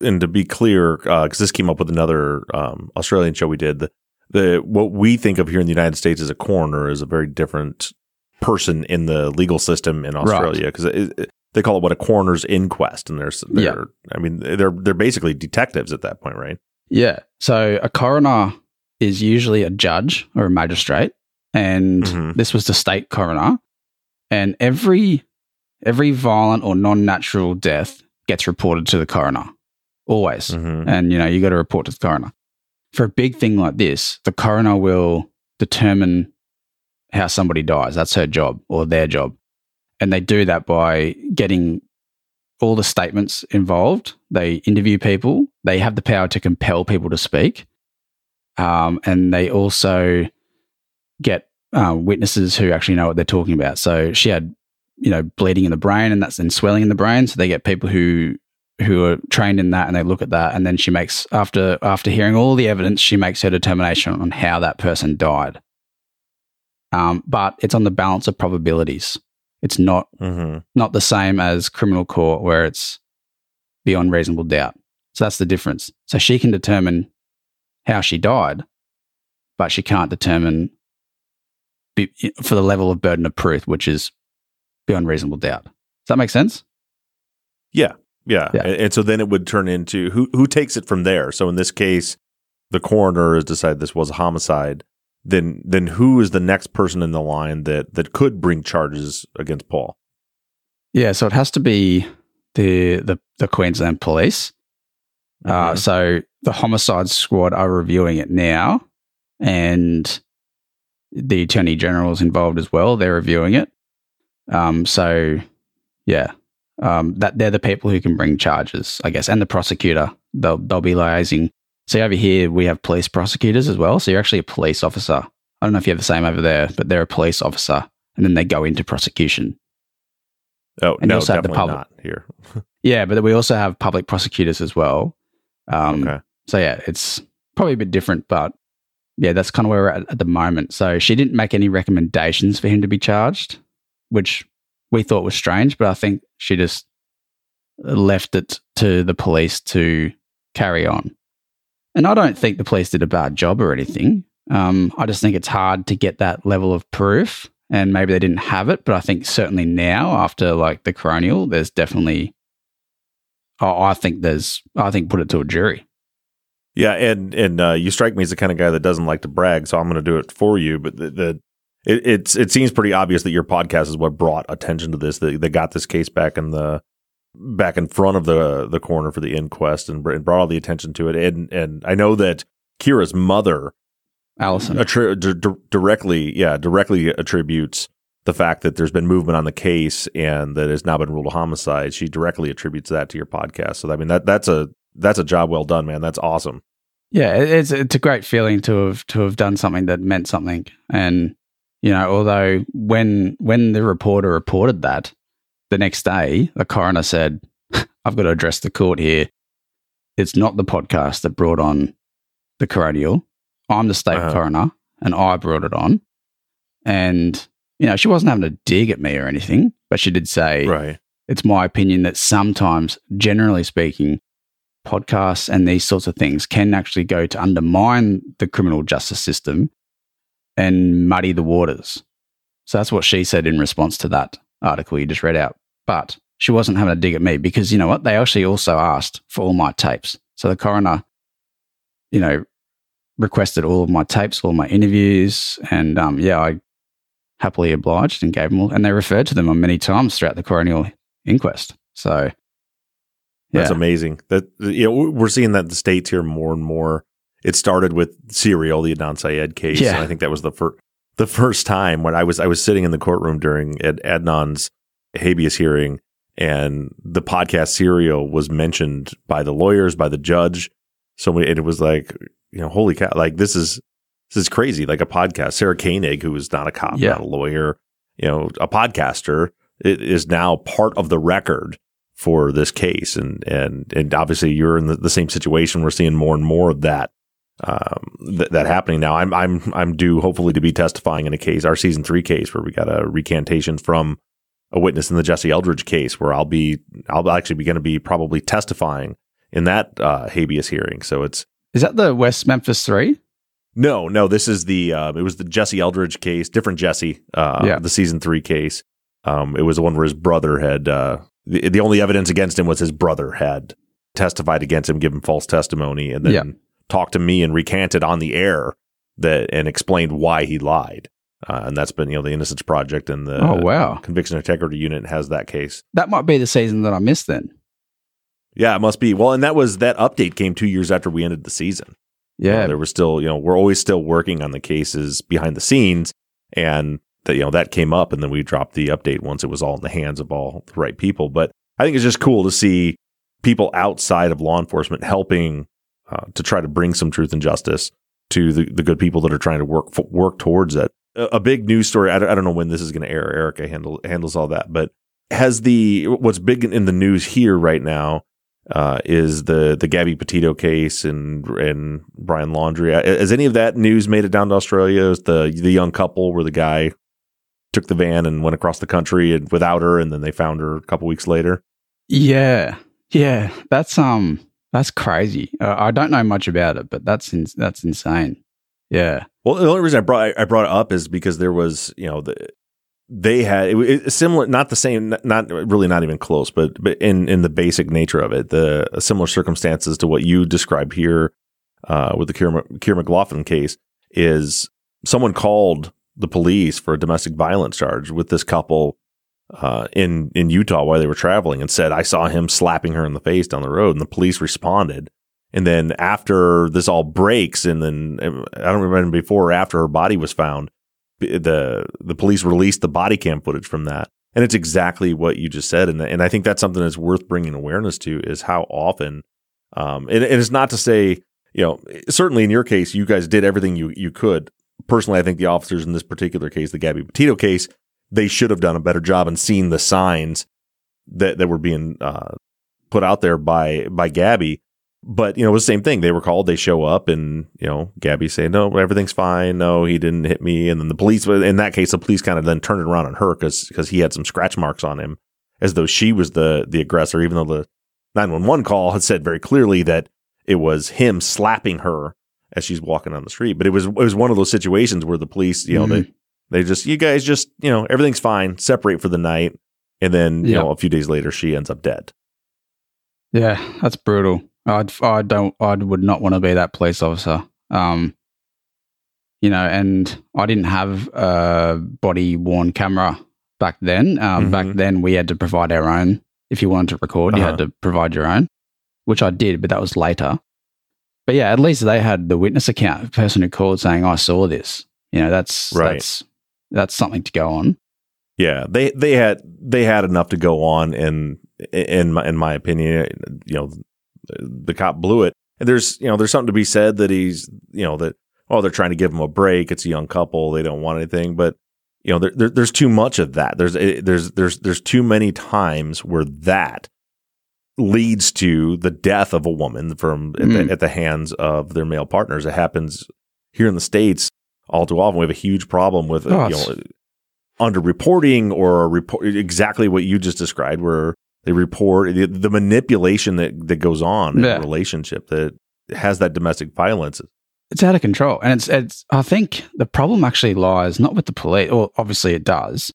and to be clear, because this came up with another um, Australian show we did, the, the what we think of here in the United States as a coroner is a very different person in the legal system in Australia because they call it what a coroner's inquest, and there's, they're, Yeah. I mean, they're they're basically detectives at that point, right? Yeah. So a coroner is usually a judge or a magistrate, and Mhm. this was the state coroner. And every every violent or non-natural death gets reported to the coroner, always. Mm-hmm. And you know you got to report to the coroner. For a big thing like this, the coroner will determine how somebody dies. That's her job or their job, and they do that by getting all the statements involved. They interview people. They have the power to compel people to speak. Um, and they also get uh, witnesses who actually know what they're talking about. So she had, you know, bleeding in the brain and that's then swelling in the brain. So they get people who who are trained in that and they look at that and then she makes after after hearing all the evidence, she makes her determination on how that person died. Um, but it's on the balance of probabilities. It's not Mm-hmm. not the same as criminal court where it's beyond reasonable doubt. So that's the difference. So she can determine how she died, but she can't determine be, for the level of burden of proof, which is beyond reasonable doubt. Does that make sense? Yeah, yeah, Yeah. And, and so then it would turn into who who takes it from there. So in this case, the coroner has decided this was a homicide. Then then who is the next person in the line that that could bring charges against Paul? Yeah. So it has to be the the, the Queensland Police. Uh, Mhm. so the homicide squad are reviewing it now, and the attorney general is involved as well. They're reviewing it. Um, so yeah, um, that they're the people who can bring charges, I guess, and the prosecutor. They'll they'll be liaising. See over here, we have police prosecutors as well. So you're actually a police officer. I don't know if you have the same over there, but they're a police officer, and then they go into prosecution. oh and no, also have the public. not here. (laughs) Yeah, but we also have public prosecutors as well. Um, okay, So yeah, it's probably a bit different, but yeah, that's kind of where we're at at the moment. So she didn't make any recommendations for him to be charged, which we thought was strange, but I think she just left it to the police to carry on. And I don't think the police did a bad job or anything. Um, I just think it's hard to get that level of proof, and maybe they didn't have it. But I think certainly now, after like the coronial, there's definitely. Oh, I think there's. I think put it to a jury. yeah, and and uh, you strike me as the kind of guy that doesn't like to brag, so I'm going to do it for you. But the, the it, it's it seems pretty obvious that your podcast is what brought attention to this. That they got this case back in the back in front of the the coroner for the inquest and, and brought all the attention to it. And and I know that Kirra's mother Allison. attri- d- directly, yeah, directly attributes the fact that there's been movement on the case and that it's now been ruled a homicide. She directly attributes that to your podcast. So I mean that that's a that's a job well done, man. That's awesome. Yeah, it's it's a great feeling to have to have done something that meant something. And you know, although when when the reporter reported that the next day, the coroner said, (laughs) "I've got to address the court here. It's not the podcast that brought on the coronial. I'm the state Uh-huh. coroner, and I brought it on." And you know, she wasn't having a dig at me or anything, but she did say, Right. it's my opinion that sometimes, generally speaking, podcasts and these sorts of things can actually go to undermine the criminal justice system and muddy the waters. So that's what she said in response to that article you just read out. But she wasn't having a dig at me because you know what? They actually also asked for all my tapes. So the coroner, you know, requested all of my tapes, all my interviews, and um, yeah, I happily obliged and gave them all. And they referred to them on many times throughout the coronial inquest. So That's amazing. That you know we're seeing that the states here more and more. It started with Serial, the Adnan Syed case. Yeah. And I think that was the first the first time when I was I was sitting in the courtroom during Ad- Adnan's habeas hearing, and the podcast Serial was mentioned by the lawyers, by the judge. So and it was like, you know, holy cow! Like this is this is crazy. Like a podcast. Sarah Koenig, who is not a cop, Yeah. not a lawyer, you know, a podcaster, it is now part of the record for this case and and and obviously you're in the, the same situation we're seeing more and more of that um th- that happening now i'm i'm i'm due hopefully to be testifying in a case our season 3 case where we got a recantation from a witness in the Jesse Eldridge case where I'll be I'll actually be going to be probably testifying in that uh habeas hearing so it's Is that the West Memphis Three? No, no, this is the uh, it was the Jesse Eldridge case, different Jesse, uh, Yeah. the season three case. Um, it was the one where his brother had uh, the, the only evidence against him was his brother had testified against him, given false testimony, and then Yeah. Talked to me and recanted on the air that and explained why he lied. Uh, and that's been you know the Innocence Project and the oh wow, Conviction Integrity Unit has that case. that might be the season that I missed then. Yeah, it must be. Well, and that was that update came two years after we ended the season. Yeah, there was still, you know, we're always still working on the cases behind the scenes, and that you know that came up, and then we dropped the update once it was all in the hands of all the right people. But I think it's just cool to see people outside of law enforcement helping uh, to try to bring some truth and justice to the, the good people that are trying to work f- work towards it. A, a big news story. I don't, I don't know when this is going to air. Erica handle, handles all that, but has the what's big in the news here right now uh, is the the Gabby Petito case and and Brian Laundrie. Uh, Has any of that news made it down to Australia? Is the the young couple where the guy took the van and went across the country and without her, and then they found her a couple weeks later? yeah, yeah. That's um, that's crazy. Uh, I don't know much about it, but that's in, that's insane. Yeah, Well, the only reason I brought I brought it up is because there was you know the they had it, it's similar, not the same, not- really, not even close, but but in in the basic nature of it, the similar circumstances to what you described here uh, with the Keir, Keir McLoughlin case is someone called the police for a domestic violence charge with this couple uh, in in Utah while they were traveling and said I saw him slapping her in the face down the road, and the police responded. And then after this all breaks, and then I don't remember before or after her body was found, the the police released the body cam footage from that, and it's exactly what you just said, and and I think that's something that's worth bringing awareness to is how often, um, and, and it's not to say you know certainly in your case you guys did everything you you could. Personally, I think the officers in this particular case, the Gabby Petito case, they should have done a better job and seen the signs that that were being uh, put out there by by Gabby. But you know, it was the same thing. They were called. They show up, and you know, Gabby saying, "No, everything's fine. No, he didn't hit me." And then the police, in that case, the police kind of then turned it around on her because because he had some scratch marks on him, as though she was the the aggressor, even though the nine one one call had said very clearly that it was him slapping her as she's walking on the street. But it was it was one of those situations where the police, you know, they they just you guys just you know everything's fine, separate for the night, and then you know a few days later she ends up dead. yeah, that's brutal. I'd, I don't, I would not want to be that police officer. Um, you know, and I didn't have a body worn camera back then. Um, Back Mhm. then, we had to provide our own. If you wanted to record, you Uh-huh. had to provide your own, which I did, but that was later. But yeah, at least they had the witness account, the person who called saying, "I saw this." You know, that's Right. that's that's something to go on. Yeah, they they had they had enough to go on, and in my in my opinion, you know, the cop blew it. And there's you know there's something to be said that he's you know that oh they're trying to give him a break. It's a young couple, they don't want anything, but you know there, there there's too much of that. There's eh, there's there's there's too many times where that leads to the death of a woman from at, Mm. the, at the hands of their male partners. It happens here in the states all too often. We have a huge problem with Oh, you know underreporting or report exactly what you just described, where they report the, the manipulation that that goes on in a relationship that has that domestic violence. it's out of control. And it's it's i think the problem actually lies not with the police well obviously it does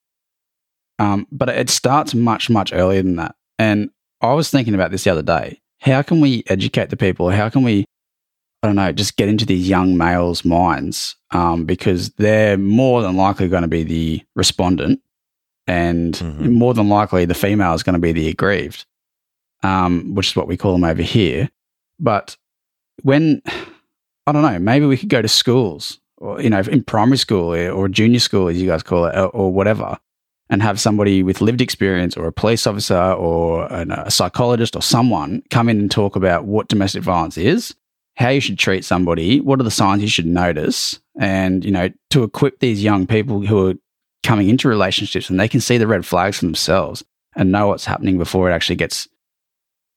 um, but it starts much much earlier than that. And i was thinking about this the other day. How can we educate the people? How can we i don't know just get into these young males minds um, because they're more than likely going to be the respondent and Mhm. more than likely the female is going to be the aggrieved um, which is what we call them over here but when I don't know, maybe we could go to schools or, you know, in primary school eh, or junior school, as you guys call it, or, or whatever, and have somebody with lived experience or a police officer or an, a psychologist or someone come in and talk about what domestic violence is, how you should treat somebody, what are the signs you should notice, and, you know, to equip these young people who are coming into relationships and they can see the red flags for themselves and know what's happening before it actually gets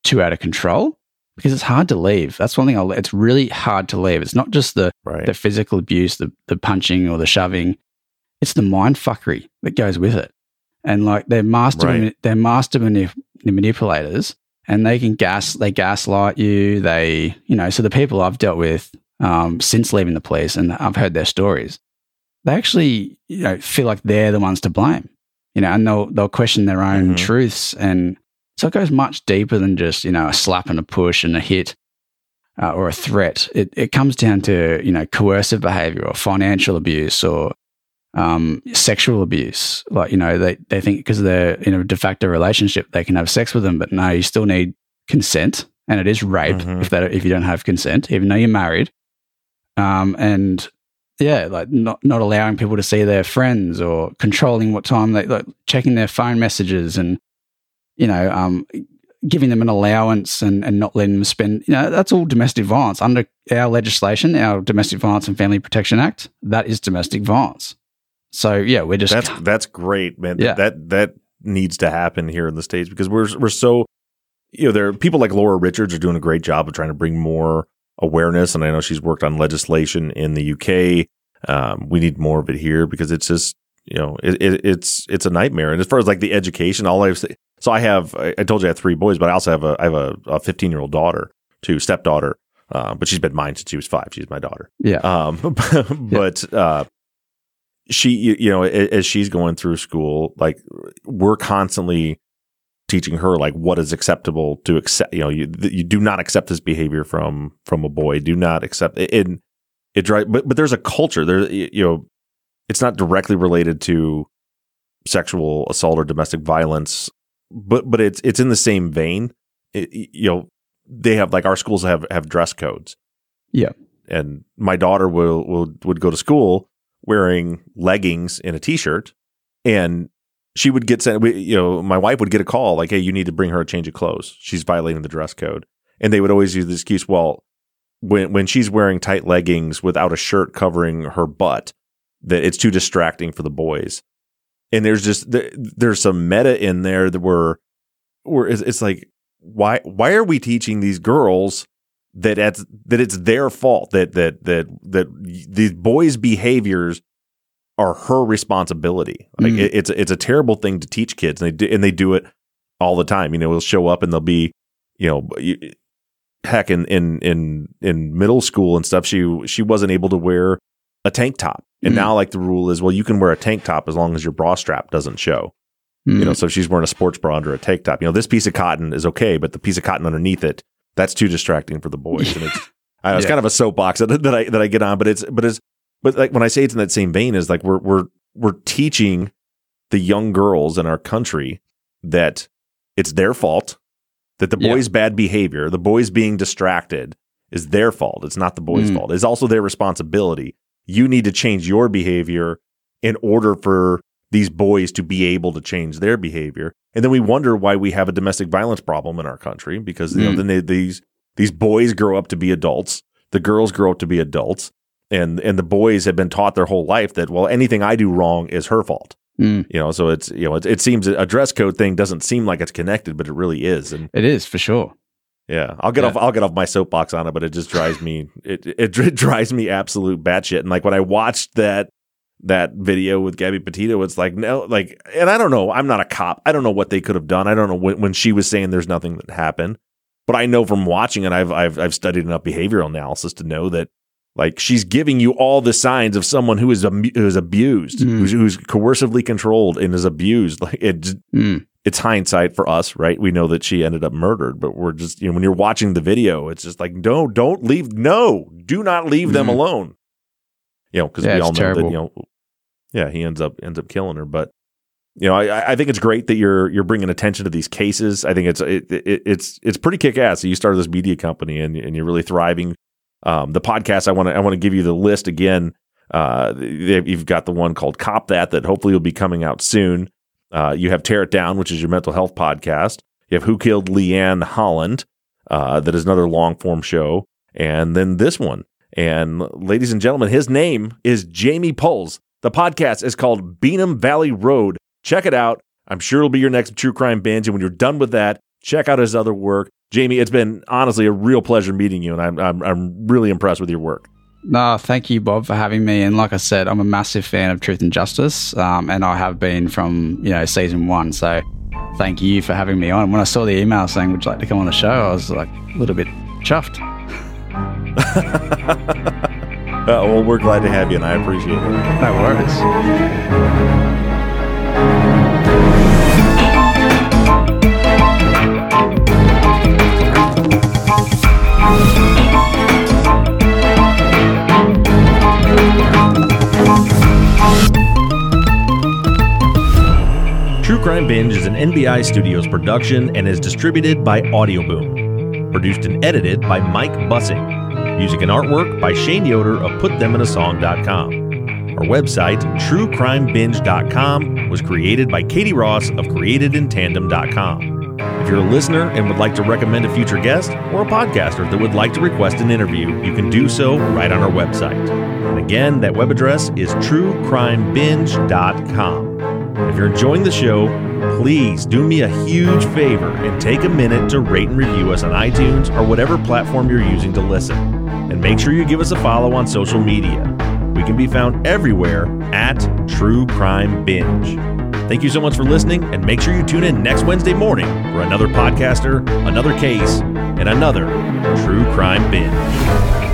too out of control because it's hard to leave. That's one thing. I'll, it's really hard to leave. It's not just the Right. the physical abuse, the the punching or the shoving. It's the mind fuckery that goes with it, and like they're master Right. they're master manip- manipulators, and they can gas they gaslight you. They you know so the people I've dealt with um, since leaving the police, and I've heard their stories. They actually, you know, feel like they're the ones to blame, you know, and they'll they'll question their own Mm-hmm. truths, and so it goes much deeper than just you know a slap and a push and a hit uh, or a threat. It it comes down to you know coercive behavior or financial abuse or um, sexual abuse. Like you know they they think because they're in a de facto relationship they can have sex with them, but no, you still need consent, and it is rape Mhm. if that if you don't have consent, even though you're married. Um, and yeah, like not not allowing people to see their friends or controlling what time they like checking their phone messages and you know um, giving them an allowance and, and not letting them spend you know that's all domestic violence under our legislation our domestic violence and family protection act that is domestic violence so yeah we're just That's that's great, man. Yeah. That that needs to happen here in the states because we're we're so you know there are people like Laura Richards are doing a great job of trying to bring more awareness, and I know she's worked on legislation in the UK. Um, we need more of it here because it's just you know it, it, it's it's a nightmare. And as far as like the education, all I've so I have I, I told you I have three boys, but I also have a I have a, a 15 year old daughter, too, stepdaughter. Uh, but she's been mine since she was five. She's my daughter. yeah Um, (laughs) but uh, she, you, know, as she's going through school, like we're constantly teaching her like what is acceptable to accept. You know, you you do not accept this behavior from from a boy. Do not accept it. It, it drive, but but there's a culture there. You know, it's not directly related to sexual assault or domestic violence, but but it's it's in the same vein. It, you know, they have like our schools have have dress codes Yeah. and my daughter will will would go to school wearing leggings and a t-shirt and she would get sent you know my wife would get a call like hey you need to bring her a change of clothes. She's violating the dress code. And they would always use the excuse well when when she's wearing tight leggings without a shirt covering her butt that it's too distracting for the boys. And there's just there, there's some meta in there that were where it's like why why are we teaching these girls that it's that it's their fault that that that that these boys' behaviors are her responsibility. Like Mm. it, it's it's a terrible thing to teach kids, and they do, and they do it all the time. You know, they'll show up and they'll be, you know, heck in in in in middle school and stuff. She she wasn't able to wear a tank top, and Mm. now like the rule is, well, you can wear a tank top as long as your bra strap doesn't show. Mm. You know, so if she's wearing a sports bra under a tank top, you know, this piece of cotton is okay, but the piece of cotton underneath it, that's too distracting for the boys. And it's, I know, it's Yeah. kind of a soapbox that, that I that I get on, but it's but it's but like when I say it's in that same vein is like we're we're we're teaching the young girls in our country that it's their fault that the Yeah. boys' bad behavior, the boys being distracted, is their fault. It's not the boys' Mm. fault. It's also their responsibility. You need to change your behavior in order for these boys to be able to change their behavior. And then we wonder why we have a domestic violence problem in our country because you know Mm. then they, these these boys grow up to be adults, the girls grow up to be adults, and and the boys have been taught their whole life that well anything I do wrong is her fault. Mm. You know, so it's you know it, it seems a dress code thing doesn't seem like it's connected, but it really is. And it is for sure yeah, I'll get Yeah. off. I'll get off my soapbox on it, but it just drives me. It, it dr- (laughs) drives me absolute batshit. And like when I watched that that video with Gabby Petito, it's like no, like, and I don't know. I'm not a cop. I don't know what they could have done. I don't know when, when she was saying there's nothing that happened, but I know from watching it, I've I've I've studied enough behavioral analysis to know that like she's giving you all the signs of someone who is who is abused, Mm. who's, who's coercively controlled and is abused. Like it, just- Mm. it's hindsight for us, right? We know that she ended up murdered, but we're just, you know, when you're watching the video, it's just like, no, don't leave, no, do not leave them Mhm. alone. You know, because Yeah, we all know terrible. that, you know, yeah, he ends up ends up killing her. But you know, I, I think it's great that you're you're bringing attention to these cases. I think it's it, it, it's it's pretty kick ass. You started this media company and and you're really thriving. Um, the podcast, I want to I want to give you the list again. Uh, you've got the one called Cop That that hopefully will be coming out soon. Uh, you have Tear It Down, which is your mental health podcast. You have Who Killed Leanne Holland, uh, that is another long form show. And then this one. And ladies and gentlemen, his name is Jamie Pultz. The podcast is called Beenham Valley Road. Check it out. I'm sure it'll be your next true crime binge. And when you're done with that, check out his other work. Jamie, it's been honestly a real pleasure meeting you, and I'm I'm, I'm really impressed with your work. No, thank you, Bob, for having me. And like I said, I'm a massive fan of Truth and Justice, um, and I have been from you know season one. So thank you for having me on. When I saw the email saying would you like to come on the show, I was like a little bit chuffed. (laughs) uh, well, we're glad to have you, and I appreciate it. No worries. True Crime Binge is an NBI Studios production and is distributed by Audioboom. Produced and edited by Mike Bussing. Music and artwork by Shane Yoder of PutThemInASong.com. Our website, TrueCrimeBinge.com, was created by Katie Ross of CreatedInTandem.com. If you're a listener and would like to recommend a future guest or a podcaster that would like to request an interview, you can do so right on our website. And again, that web address is TrueCrimeBinge.com. If you're enjoying the show, please do me a huge favor and take a minute to rate and review us on iTunes or whatever platform you're using to listen. And make sure you give us a follow on social media. We can be found everywhere at True Crime Binge. Thank you so much for listening, and make sure you tune in next Wednesday morning for another podcaster, another case, and another True Crime Binge.